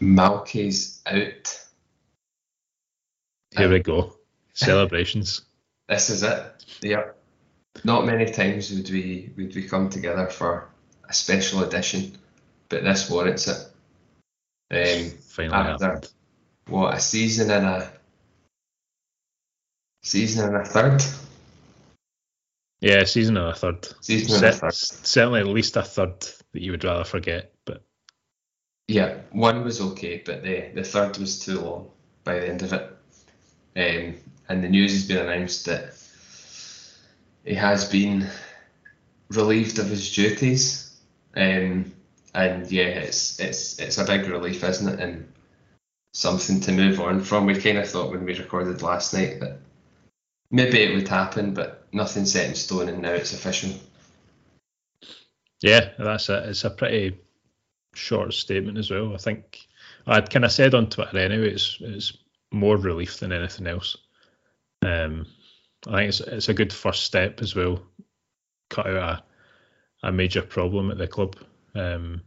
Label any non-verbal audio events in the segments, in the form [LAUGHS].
Malky's out. Here we go. Celebrations. [LAUGHS] This is it. Yep. Not many times would we would we come together for a special edition, but this warrants it. Um, Finally after happened. what a season and a season and a third. Yeah, season and a third. Season and a third. certainly at least a third that you would rather forget. Yeah, one was okay, but the the third was too long by the end of it. Um, and the news has been announced that he has been relieved of his duties. Um, and yeah, it's it's it's a big relief, isn't it? And something to move on from. We kind of thought when we recorded last night that maybe it would happen, but nothing set in stone, and now it's official. yeah, that's it. It's a pretty short statement as well. I think I'd kind of said on Twitter anyway. It's it's more relief than anything else. Um, I think it's it's a good first step as well. Cut out a, a major problem at the club. Um,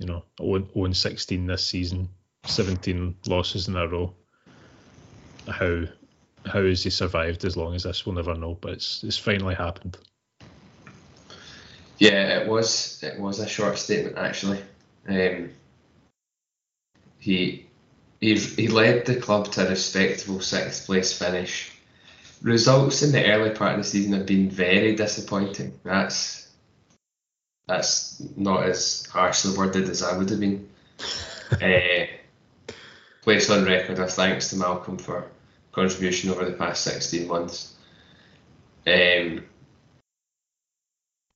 you know, 0 16 this season, 17 losses in a row. How how has he survived as long as this? We'll never know. But it's it's finally happened. Yeah, it was it was a short statement actually. Um, he he he led the club to a respectable sixth place finish. Results in the early part of the season have been very disappointing. That's that's not as harshly worded as I would have been. [LAUGHS] uh, place on record of thanks to Malcolm for contribution over the past 16 months. Um,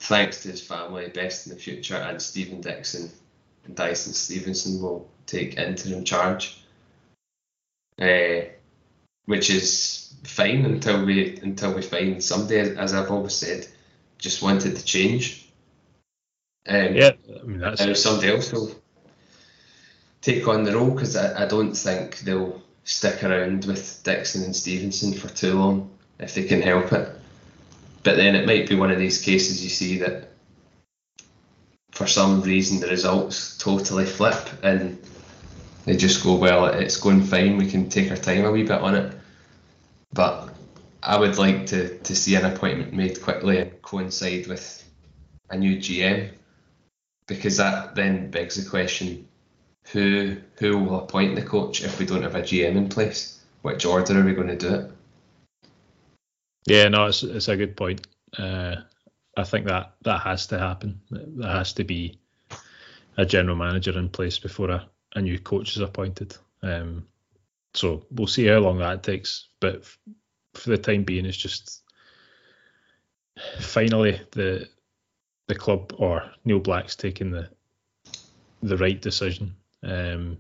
thanks to his family, best in the future, and Stephen Dixon Dyson Stevenson will take interim charge, uh, which is fine until we until we find somebody, as I've always said, just wanted to change. Um, Yeah, I mean that's somebody else will take on the role because I, I don't think they'll stick around with Dixon and Stevenson for too long if they can help it. But then it might be one of these cases you see that for some reason the results totally flip and they just go, well, it's going fine, we can take our time a wee bit on it. But I would like to, to see an appointment made quickly and coincide with a new GM because that then begs the question who who will appoint the coach if we don't have a GM in place? Which order are we going to do it? Yeah, no, it's it's a good point. Uh, I think that that has to happen. There has to be a general manager in place before a, a new coach is appointed. Um, so we'll see how long that takes. But f- for the time being, it's just finally the the club or Neil Black's taking the the right decision um,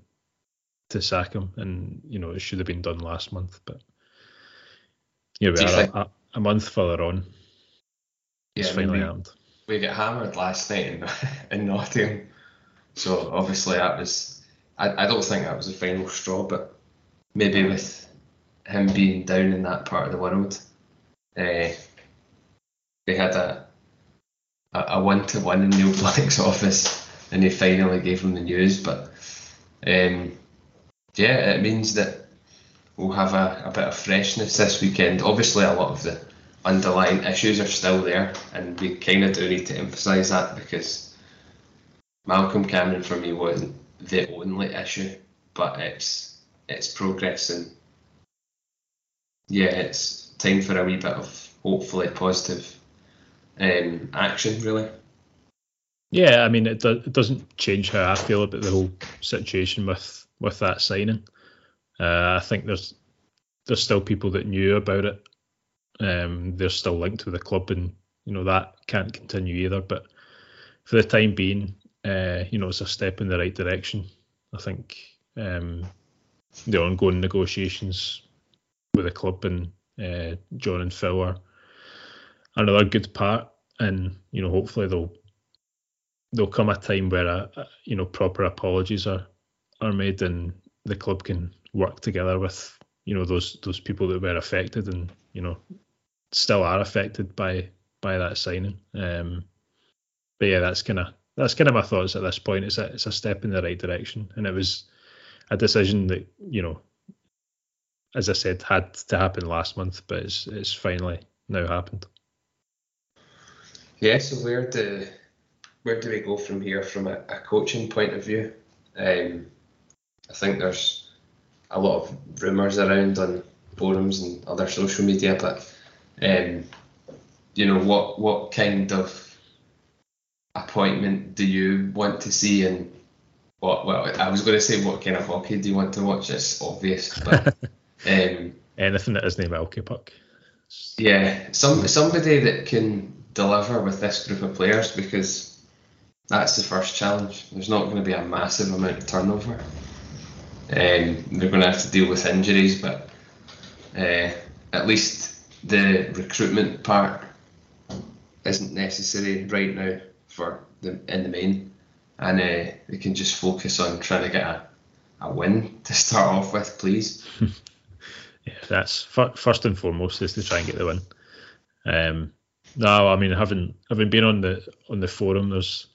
to sack him, and you know it should have been done last month, but yeah, we Do you are a, a month further on. It's Yeah, I mean, finally we- happened. We got hammered last night in, [LAUGHS] in Nottingham, so obviously that was. I, I don't think that was the final straw, but maybe with him being down in that part of the world, uh, they had a a one to one in Neil Black's [LAUGHS] office, and he finally gave him the news. But um, yeah, it means that we'll have a, a bit of freshness this weekend. Obviously, a lot of the underlying issues are still there, and we kind of do need to emphasise that because Malcolm Cameron for me wasn't the only issue, but it's it's progress and yeah, it's time for a wee bit of hopefully positive um, action, really. Yeah, I mean it, do, it doesn't change how I feel about the whole situation with with that signing. Uh, I think there's there's still people that knew about it. Um, they're still linked to the club, and you know that can't continue either. But for the time being, uh, you know, it's a step in the right direction. I think um, the ongoing negotiations with the club and uh, John and Phil are another good part, and you know, hopefully they'll there'll come a time where a, a- you know proper apologies are are made and the club can work together with you know those those people that were affected and you know still are affected by by that signing. Um, but yeah, that's kind of that's kind of my thoughts at this point. It's a it's a step in the right direction, and it was a decision that you know, as I said, had to happen last month, but it's it's finally now happened. Yeah. So where do where do we go from here from a, a coaching point of view? Um, I think there's a lot of rumours around on forums and other social media, but um, you know what what kind of appointment do you want to see and what well I was going to say what kind of hockey do you want to watch it's obvious but [LAUGHS] um, anything that isn't Milky Puck yeah some somebody that can deliver with this group of players because that's the first challenge. There's not going to be a massive amount of turnover. Um, they're going to have to deal with injuries but uh, at least the recruitment part isn't necessary right now for the in the main, and uh, they can just focus on trying to get a, a win to start off with, please. [LAUGHS] yeah, that's first and foremost is to try and get the win. Um, no, I mean having having been on the on the forum, there's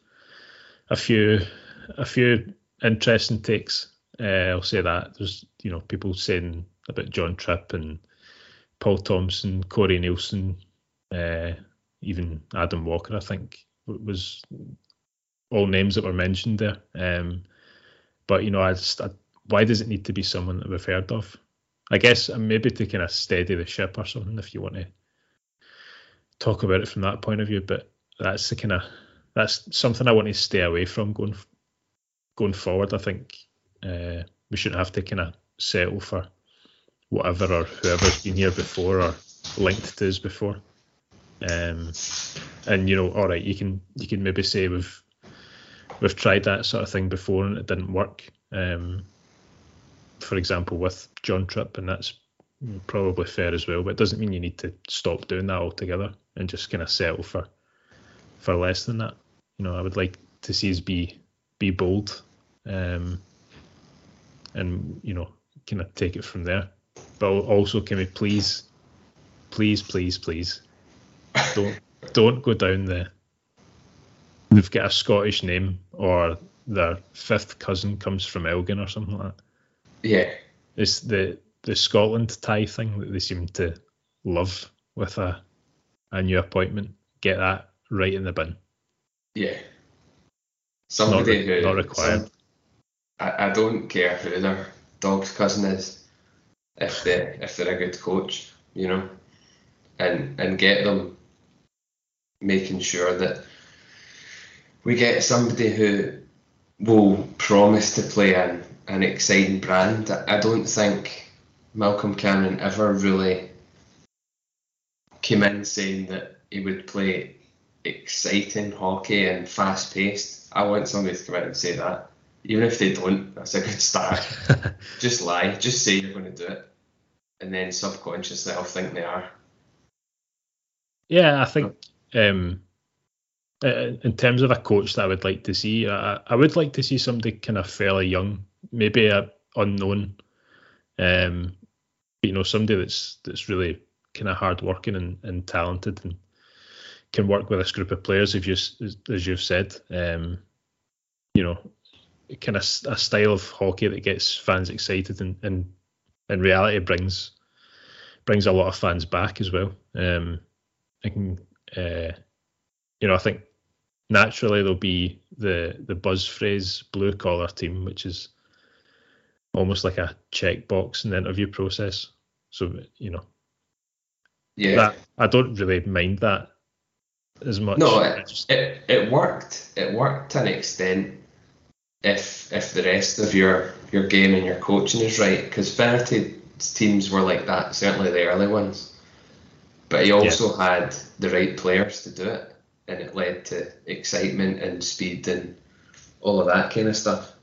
a few a few interesting takes. Uh, I'll say that there's you know people saying about John Tripp and Paul Thompson, Corey Nielsen, uh, even Adam Walker. I think was all names that were mentioned there. Um, but you know, I just I, why does it need to be someone that we've heard of? I guess uh, maybe to kind of steady the ship or something if you want to talk about it from that point of view. But that's the kind of that's something I want to stay away from going going forward. I think uh, we shouldn't have to kind of settle for whatever or whoever's been here before or linked to us before. Um, and you know, all right, you can you can maybe say we've we've tried that sort of thing before and it didn't work. Um, for example, with John Tripp, and that's probably fair as well. But it doesn't mean you need to stop doing that altogether and just kind of settle for for less than that. You know, I would like to see us be be bold, um, and you know, kind of take it from there. But also, can we please, please, please, please don't [LAUGHS] don't go down the. They've got a Scottish name, or their fifth cousin comes from Elgin, or something like that. Yeah, it's the the Scotland tie thing that they seem to love with a a new appointment. Get that right in the bin. Yeah. Somebody not, re- who not required. Some, I, I don't care who their dog's cousin is, if they if they're a good coach, you know, and and get them making sure that we get somebody who will promise to play an, an exciting brand. I don't think Malcolm Cameron ever really came in saying that he would play exciting hockey and fast paced. I want somebody to come out and say that. Even if they don't, that's a good start. [LAUGHS] just lie, just say you're going to do it. And then subconsciously I'll think they are. Yeah, I think um, in terms of a coach that I would like to see, I, I would like to see somebody kind of fairly young, maybe a unknown, um, but, you know, somebody that's that's really kind of hardworking and, and talented and can work with this group of players, if you as you've said, um, you know, kind of a style of hockey that gets fans excited and, and in reality brings brings a lot of fans back as well. Um, I can uh, you know, I think naturally there'll be the the buzz phrase blue collar team, which is almost like a checkbox in the interview process. So you know, yeah, that, I don't really mind that as much. No, it, it it worked. It worked to an extent. If if the rest of your your game and your coaching is right, because Finnerty's teams were like that, certainly the early ones. But he also yeah. had the right players to do it, and it led to excitement and speed and all of that kind of stuff.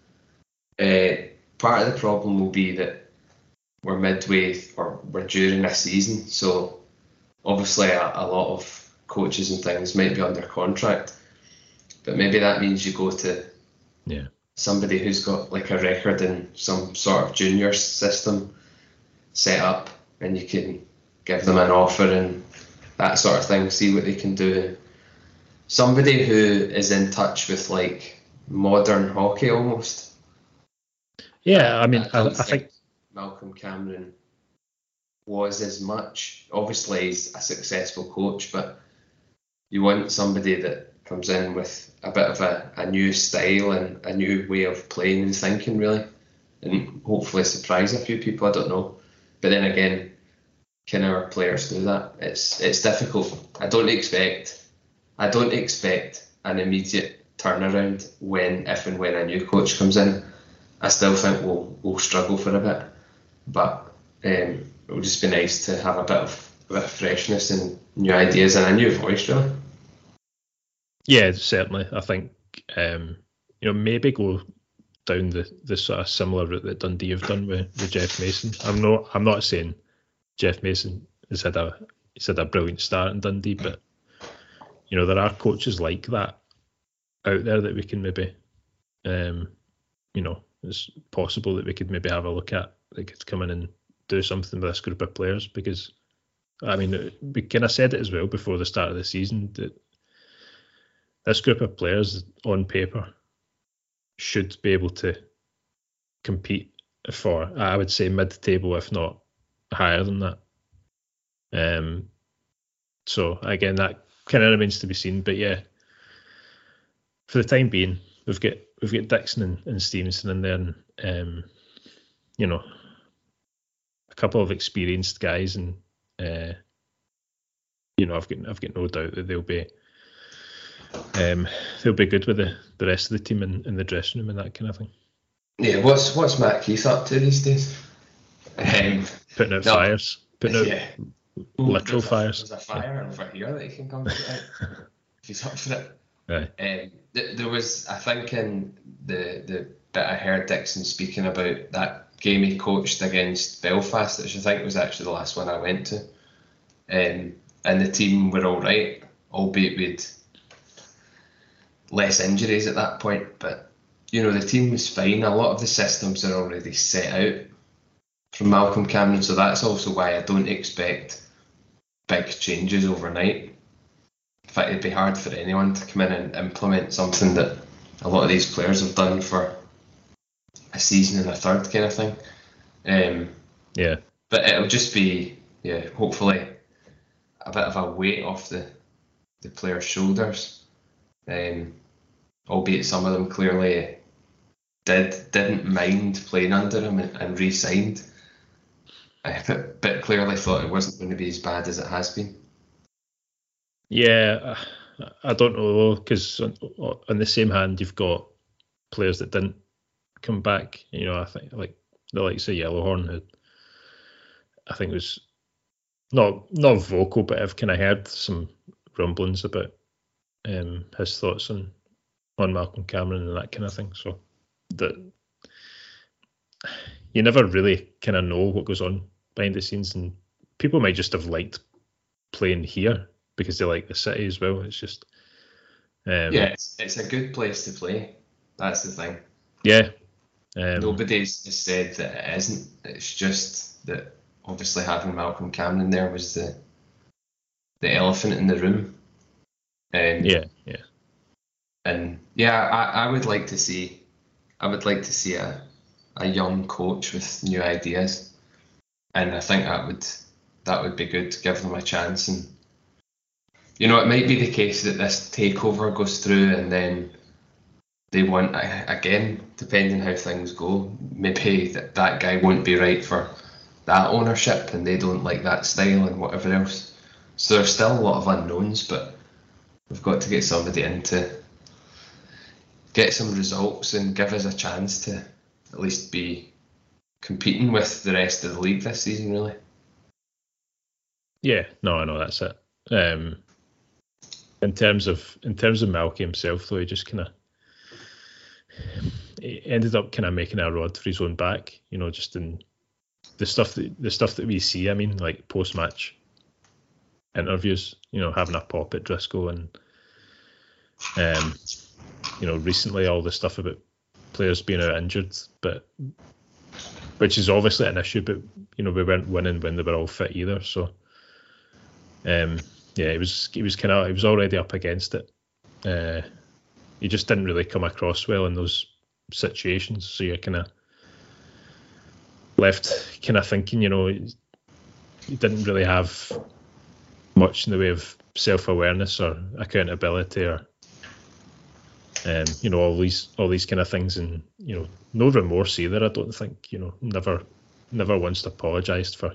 Uh, part of the problem will be that we're midway or we're during a season, so obviously a, a lot of coaches and things might be under contract, but maybe that means you go to yeah somebody who's got like a record in some sort of junior system set up, and you can give them an offer and that sort of thing, see what they can do. Somebody who is in touch with like modern hockey almost. Yeah, I mean, I, I, don't think Malcolm Cameron was as much. Obviously, he's a successful coach, but you want somebody that comes in with a bit of a, a new style and a new way of playing and thinking, really, and hopefully surprise a few people. I don't know, but then again, can our players do that? It's it's difficult. I don't expect I don't expect an immediate turnaround when if and when a new coach comes in. I still think we'll we'll struggle for a bit, but um, it would just be nice to have a bit of, a bit of freshness and new ideas and a new voice, really. Yeah, certainly. I think um, you know maybe go down the, the sort of similar route that Dundee have done with, with Jeff Mason. I'm not I'm not saying Jeff Mason has had a he's had a brilliant start in Dundee, but you know there are coaches like that out there that we can maybe um, you know it's possible that we could maybe have a look at that could come in and do something with this group of players because I mean we kind of said it as well before the start of the season that this group of players on paper should be able to compete for I would say mid table if not higher than that. Um so again that kind of remains to be seen. But yeah, for the time being, we've got we've got Dixon and, and Stevenson in there and um, you know a couple of experienced guys and uh, you know I've got I've got no doubt that they'll be um, they'll be good with the, the rest of the team in, in the dressing room and that kind of thing. Yeah, what's what's Matt Keith up to these days? Um, putting out no, fires, putting out yeah. literal there's fires. A, there's a fire over here that he can come to it if he's up for it. Right. Um, th- there was, I think, in the the bit I heard Dixon speaking about that game he coached against Belfast, which I think was actually the last one I went to. Um, and the team were all right, albeit with less injuries at that point. But you know, the team was fine. A lot of the systems are already set out from Malcolm Cameron, so that's also why I don't expect big changes overnight. In fact, it'd be hard for anyone to come in and implement something that a lot of these players have done for a season and a third kind of thing. Um, yeah. But it'll just be, yeah, hopefully a bit of a weight off the the players' shoulders. Um, albeit some of them clearly did didn't mind playing under him and, and re-signed. [LAUGHS] But, but clearly thought it wasn't going to be as bad as it has been. Yeah, I don't know because on, on the same hand you've got players that didn't come back. You know, I think like the likes of Yellowhorn, who I think was not not vocal, but I've kind of heard some rumblings about um, his thoughts on on Malcolm Cameron and that kind of thing. So that you never really kind of know what goes on behind the scenes, and people might just have liked playing here because they like the city as well. It's just um, yeah, it's, it's a good place to play. That's the thing. Yeah. Um, Nobody's said that it isn't. It's just that obviously having Malcolm Cameron there was the the elephant in the room. And yeah, yeah. And yeah, I, I would like to see I would like to see a a young coach with new ideas. And I think that would that would be good to give them a chance and you know, it might be the case that this takeover goes through and then they want again, depending how things go, maybe that, that guy won't be right for that ownership and they don't like that style and whatever else. So there's still a lot of unknowns, but we've got to get somebody in to get some results and give us a chance to at least be competing with the rest of the league this season, really. Yeah, no, I know that's it. Um, in terms of in terms of Malky himself, though, he just kind of ended up kind of making a rod for his own back. You know, just in the stuff that the stuff that we see. I mean, like post match interviews. You know, having a pop at Driscoll and um, you know, recently all the stuff about players being out injured, but which is obviously an issue. But you know, we weren't winning when they were all fit either. So, um, yeah, it was it was kind of he was already up against it. Uh, he just didn't really come across well in those situations. So you're kind of left kind of thinking, you know, he didn't really have much in the way of self awareness or accountability or um, you know all these all these kind of things and you know no remorse either. I don't think you know never never once apologised for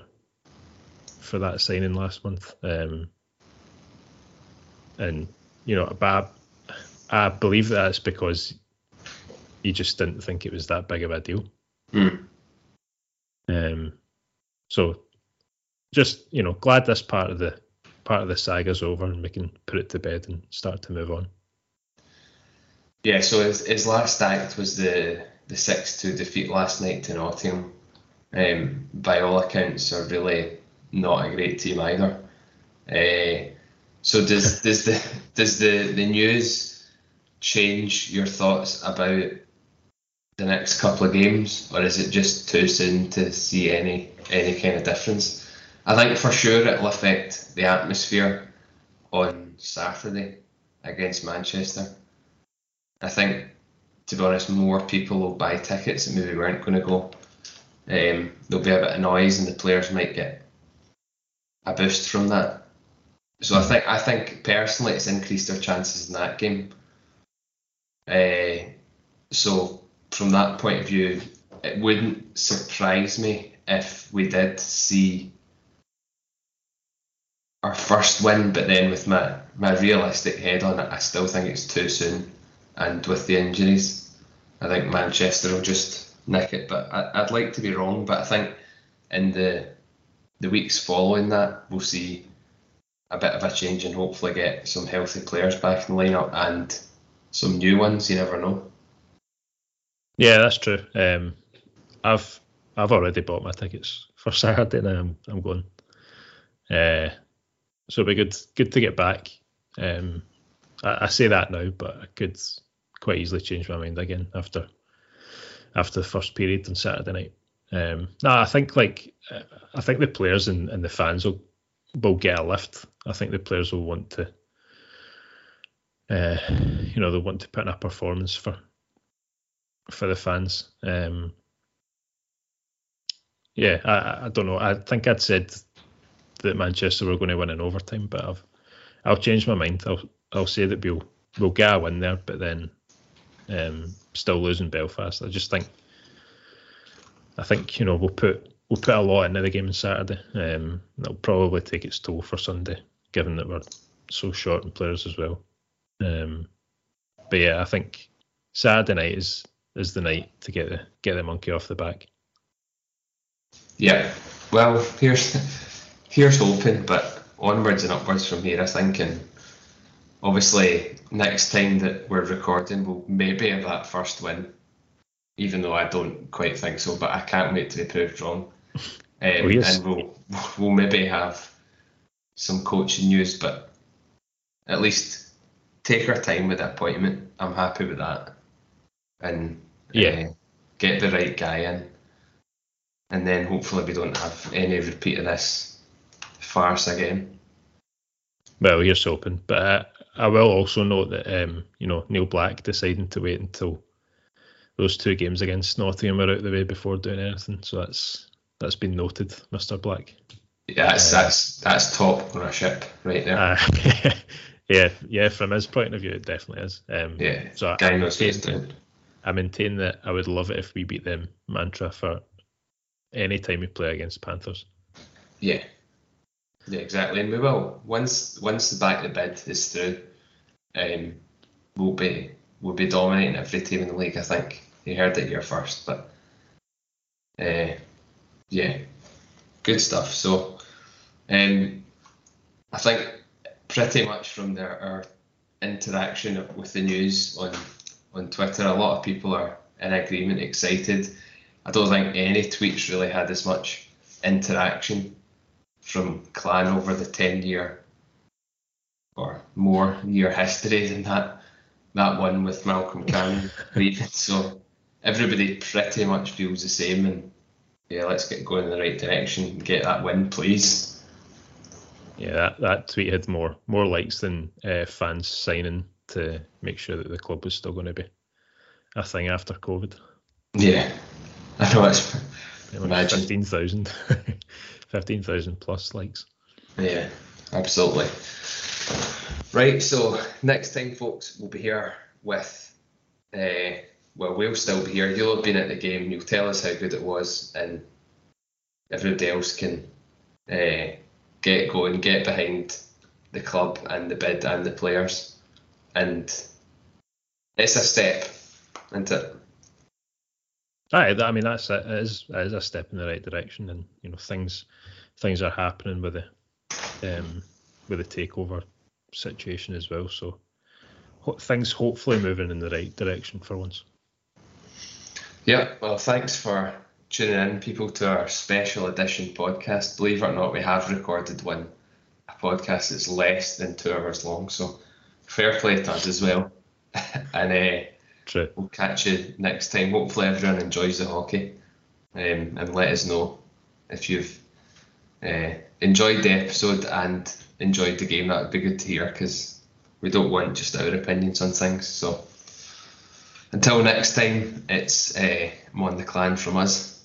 for that signing last month. Um, and you know, but I, I believe that's because he just didn't think it was that big of a deal. Mm. Um, so just you know, glad this part of the part of the saga's over and we can put it to bed and start to move on. Yeah, so his, his last act was the the six two defeat last night to Nottingham. Um, by all accounts, are really not a great team either. Uh, so does [LAUGHS] does the does the, the news change your thoughts about the next couple of games, or is it just too soon to see any any kind of difference? I think for sure it'll affect the atmosphere on Saturday against Manchester. I think, to be honest, more people will buy tickets that maybe weren't going to go. Um, there'll be a bit of noise, and the players might get a boost from that. So I think I think personally it's increased their chances in that game. Uh, so from that point of view, it wouldn't surprise me if we did see our first win, but then with my, my realistic head on it, I still think it's too soon. And with the injuries, I think Manchester will just nick it. But I, would like to be wrong, but I think in the the weeks following that, we'll see a bit of a change and hopefully get some healthy players back in the lineup and some new ones. You never know. Yeah, that's true. Um, I've I've already bought my tickets for Saturday. Now I'm I'm going. Uh, so it'll be good good to get back. Um, I, I, say that now, but I could quite easily change my mind again after after the first period on Saturday night. Um, no, I think like I think the players and, and the fans will will get a lift. I think the players will want to, uh, you know, they want to put in a performance for for the fans. Um, yeah, I, I don't know. I think I'd said that Manchester were going to win in overtime, but I've I'll change my mind. I'll I'll say that we'll we'll get a win there, but then um, still losing Belfast. I just think I think you know we'll put we'll put a lot into the game on Saturday. Um, it'll probably take its toll for Sunday, given that we're so short in players as well. Um, but yeah, I think Saturday night is is the night to get the get the monkey off the back. Yeah, well, here's here's hoping, but onwards and upwards from here, I think. And obviously, next time that we're recording, we'll maybe have that first win, even though I don't quite think so. But I can't wait to be proved wrong. [LAUGHS] Um, oh, yes. And we'll we'll maybe have some coaching news, but at least take our time with the appointment. I'm happy with that, and yeah, uh, get the right guy in, and then hopefully we don't have any repeat of this farce again. Well, here's hoping. But uh, I will also note that um, you know Neil Black deciding to wait until those two games against Nottingham are out of the way before doing anything. So that's that's been noted, Mister Black. Yeah, that's uh, that's that's top ownership right there. Uh, [LAUGHS] yeah, yeah. From his point of view, it definitely is. Um, yeah. So guy knows maintain, I maintain that I would love it if we beat them mantra for any time we play against Panthers. Yeah, yeah, exactly, and we will once once the back of the bid is through. Um, we'll be we'll be dominating every team in the league. I think you heard it here first, but uh, yeah, good stuff. So, um, I think pretty much from there our interaction with the news on on Twitter, a lot of people are in agreement, excited. I don't think any tweets really had as much interaction from Clan over the 10 year or more year history than that that one with Malcolm Cameron So everybody pretty much feels the same and yeah, let's get going in the right direction and get that win, please. Yeah, that, that tweet had more more likes than uh, fans signing to make sure that the club was still going to be a thing after COVID. Yeah, [LAUGHS] I know it's Imagine. [LAUGHS] 15,000 15, plus likes. Yeah, absolutely. Right, so next time, folks, we'll be here with, uh, well, we'll still be here. You'll have been at the game. You'll tell us how good it was, and everybody else can uh, get going, get behind the club and the bid and the players, and it's a step, isn't it? Aye, I mean that's it. It is, it is a step in the right direction, and you know things things are happening with the um, with the takeover situation as well. So ho- things hopefully moving in the right direction for once. Yeah, well, thanks for tuning in, people, to our special edition podcast. Believe it or not, we have recorded one a podcast that's less than two hours long, so fair play to us as well. [LAUGHS] and uh, True. we'll catch you next time. Hopefully, everyone enjoys the hockey, um, and let us know if you've uh, enjoyed the episode and enjoyed the game. That would be good to hear because we don't want just our opinions on things. So until next time, it's uh, Mon the Clan from us.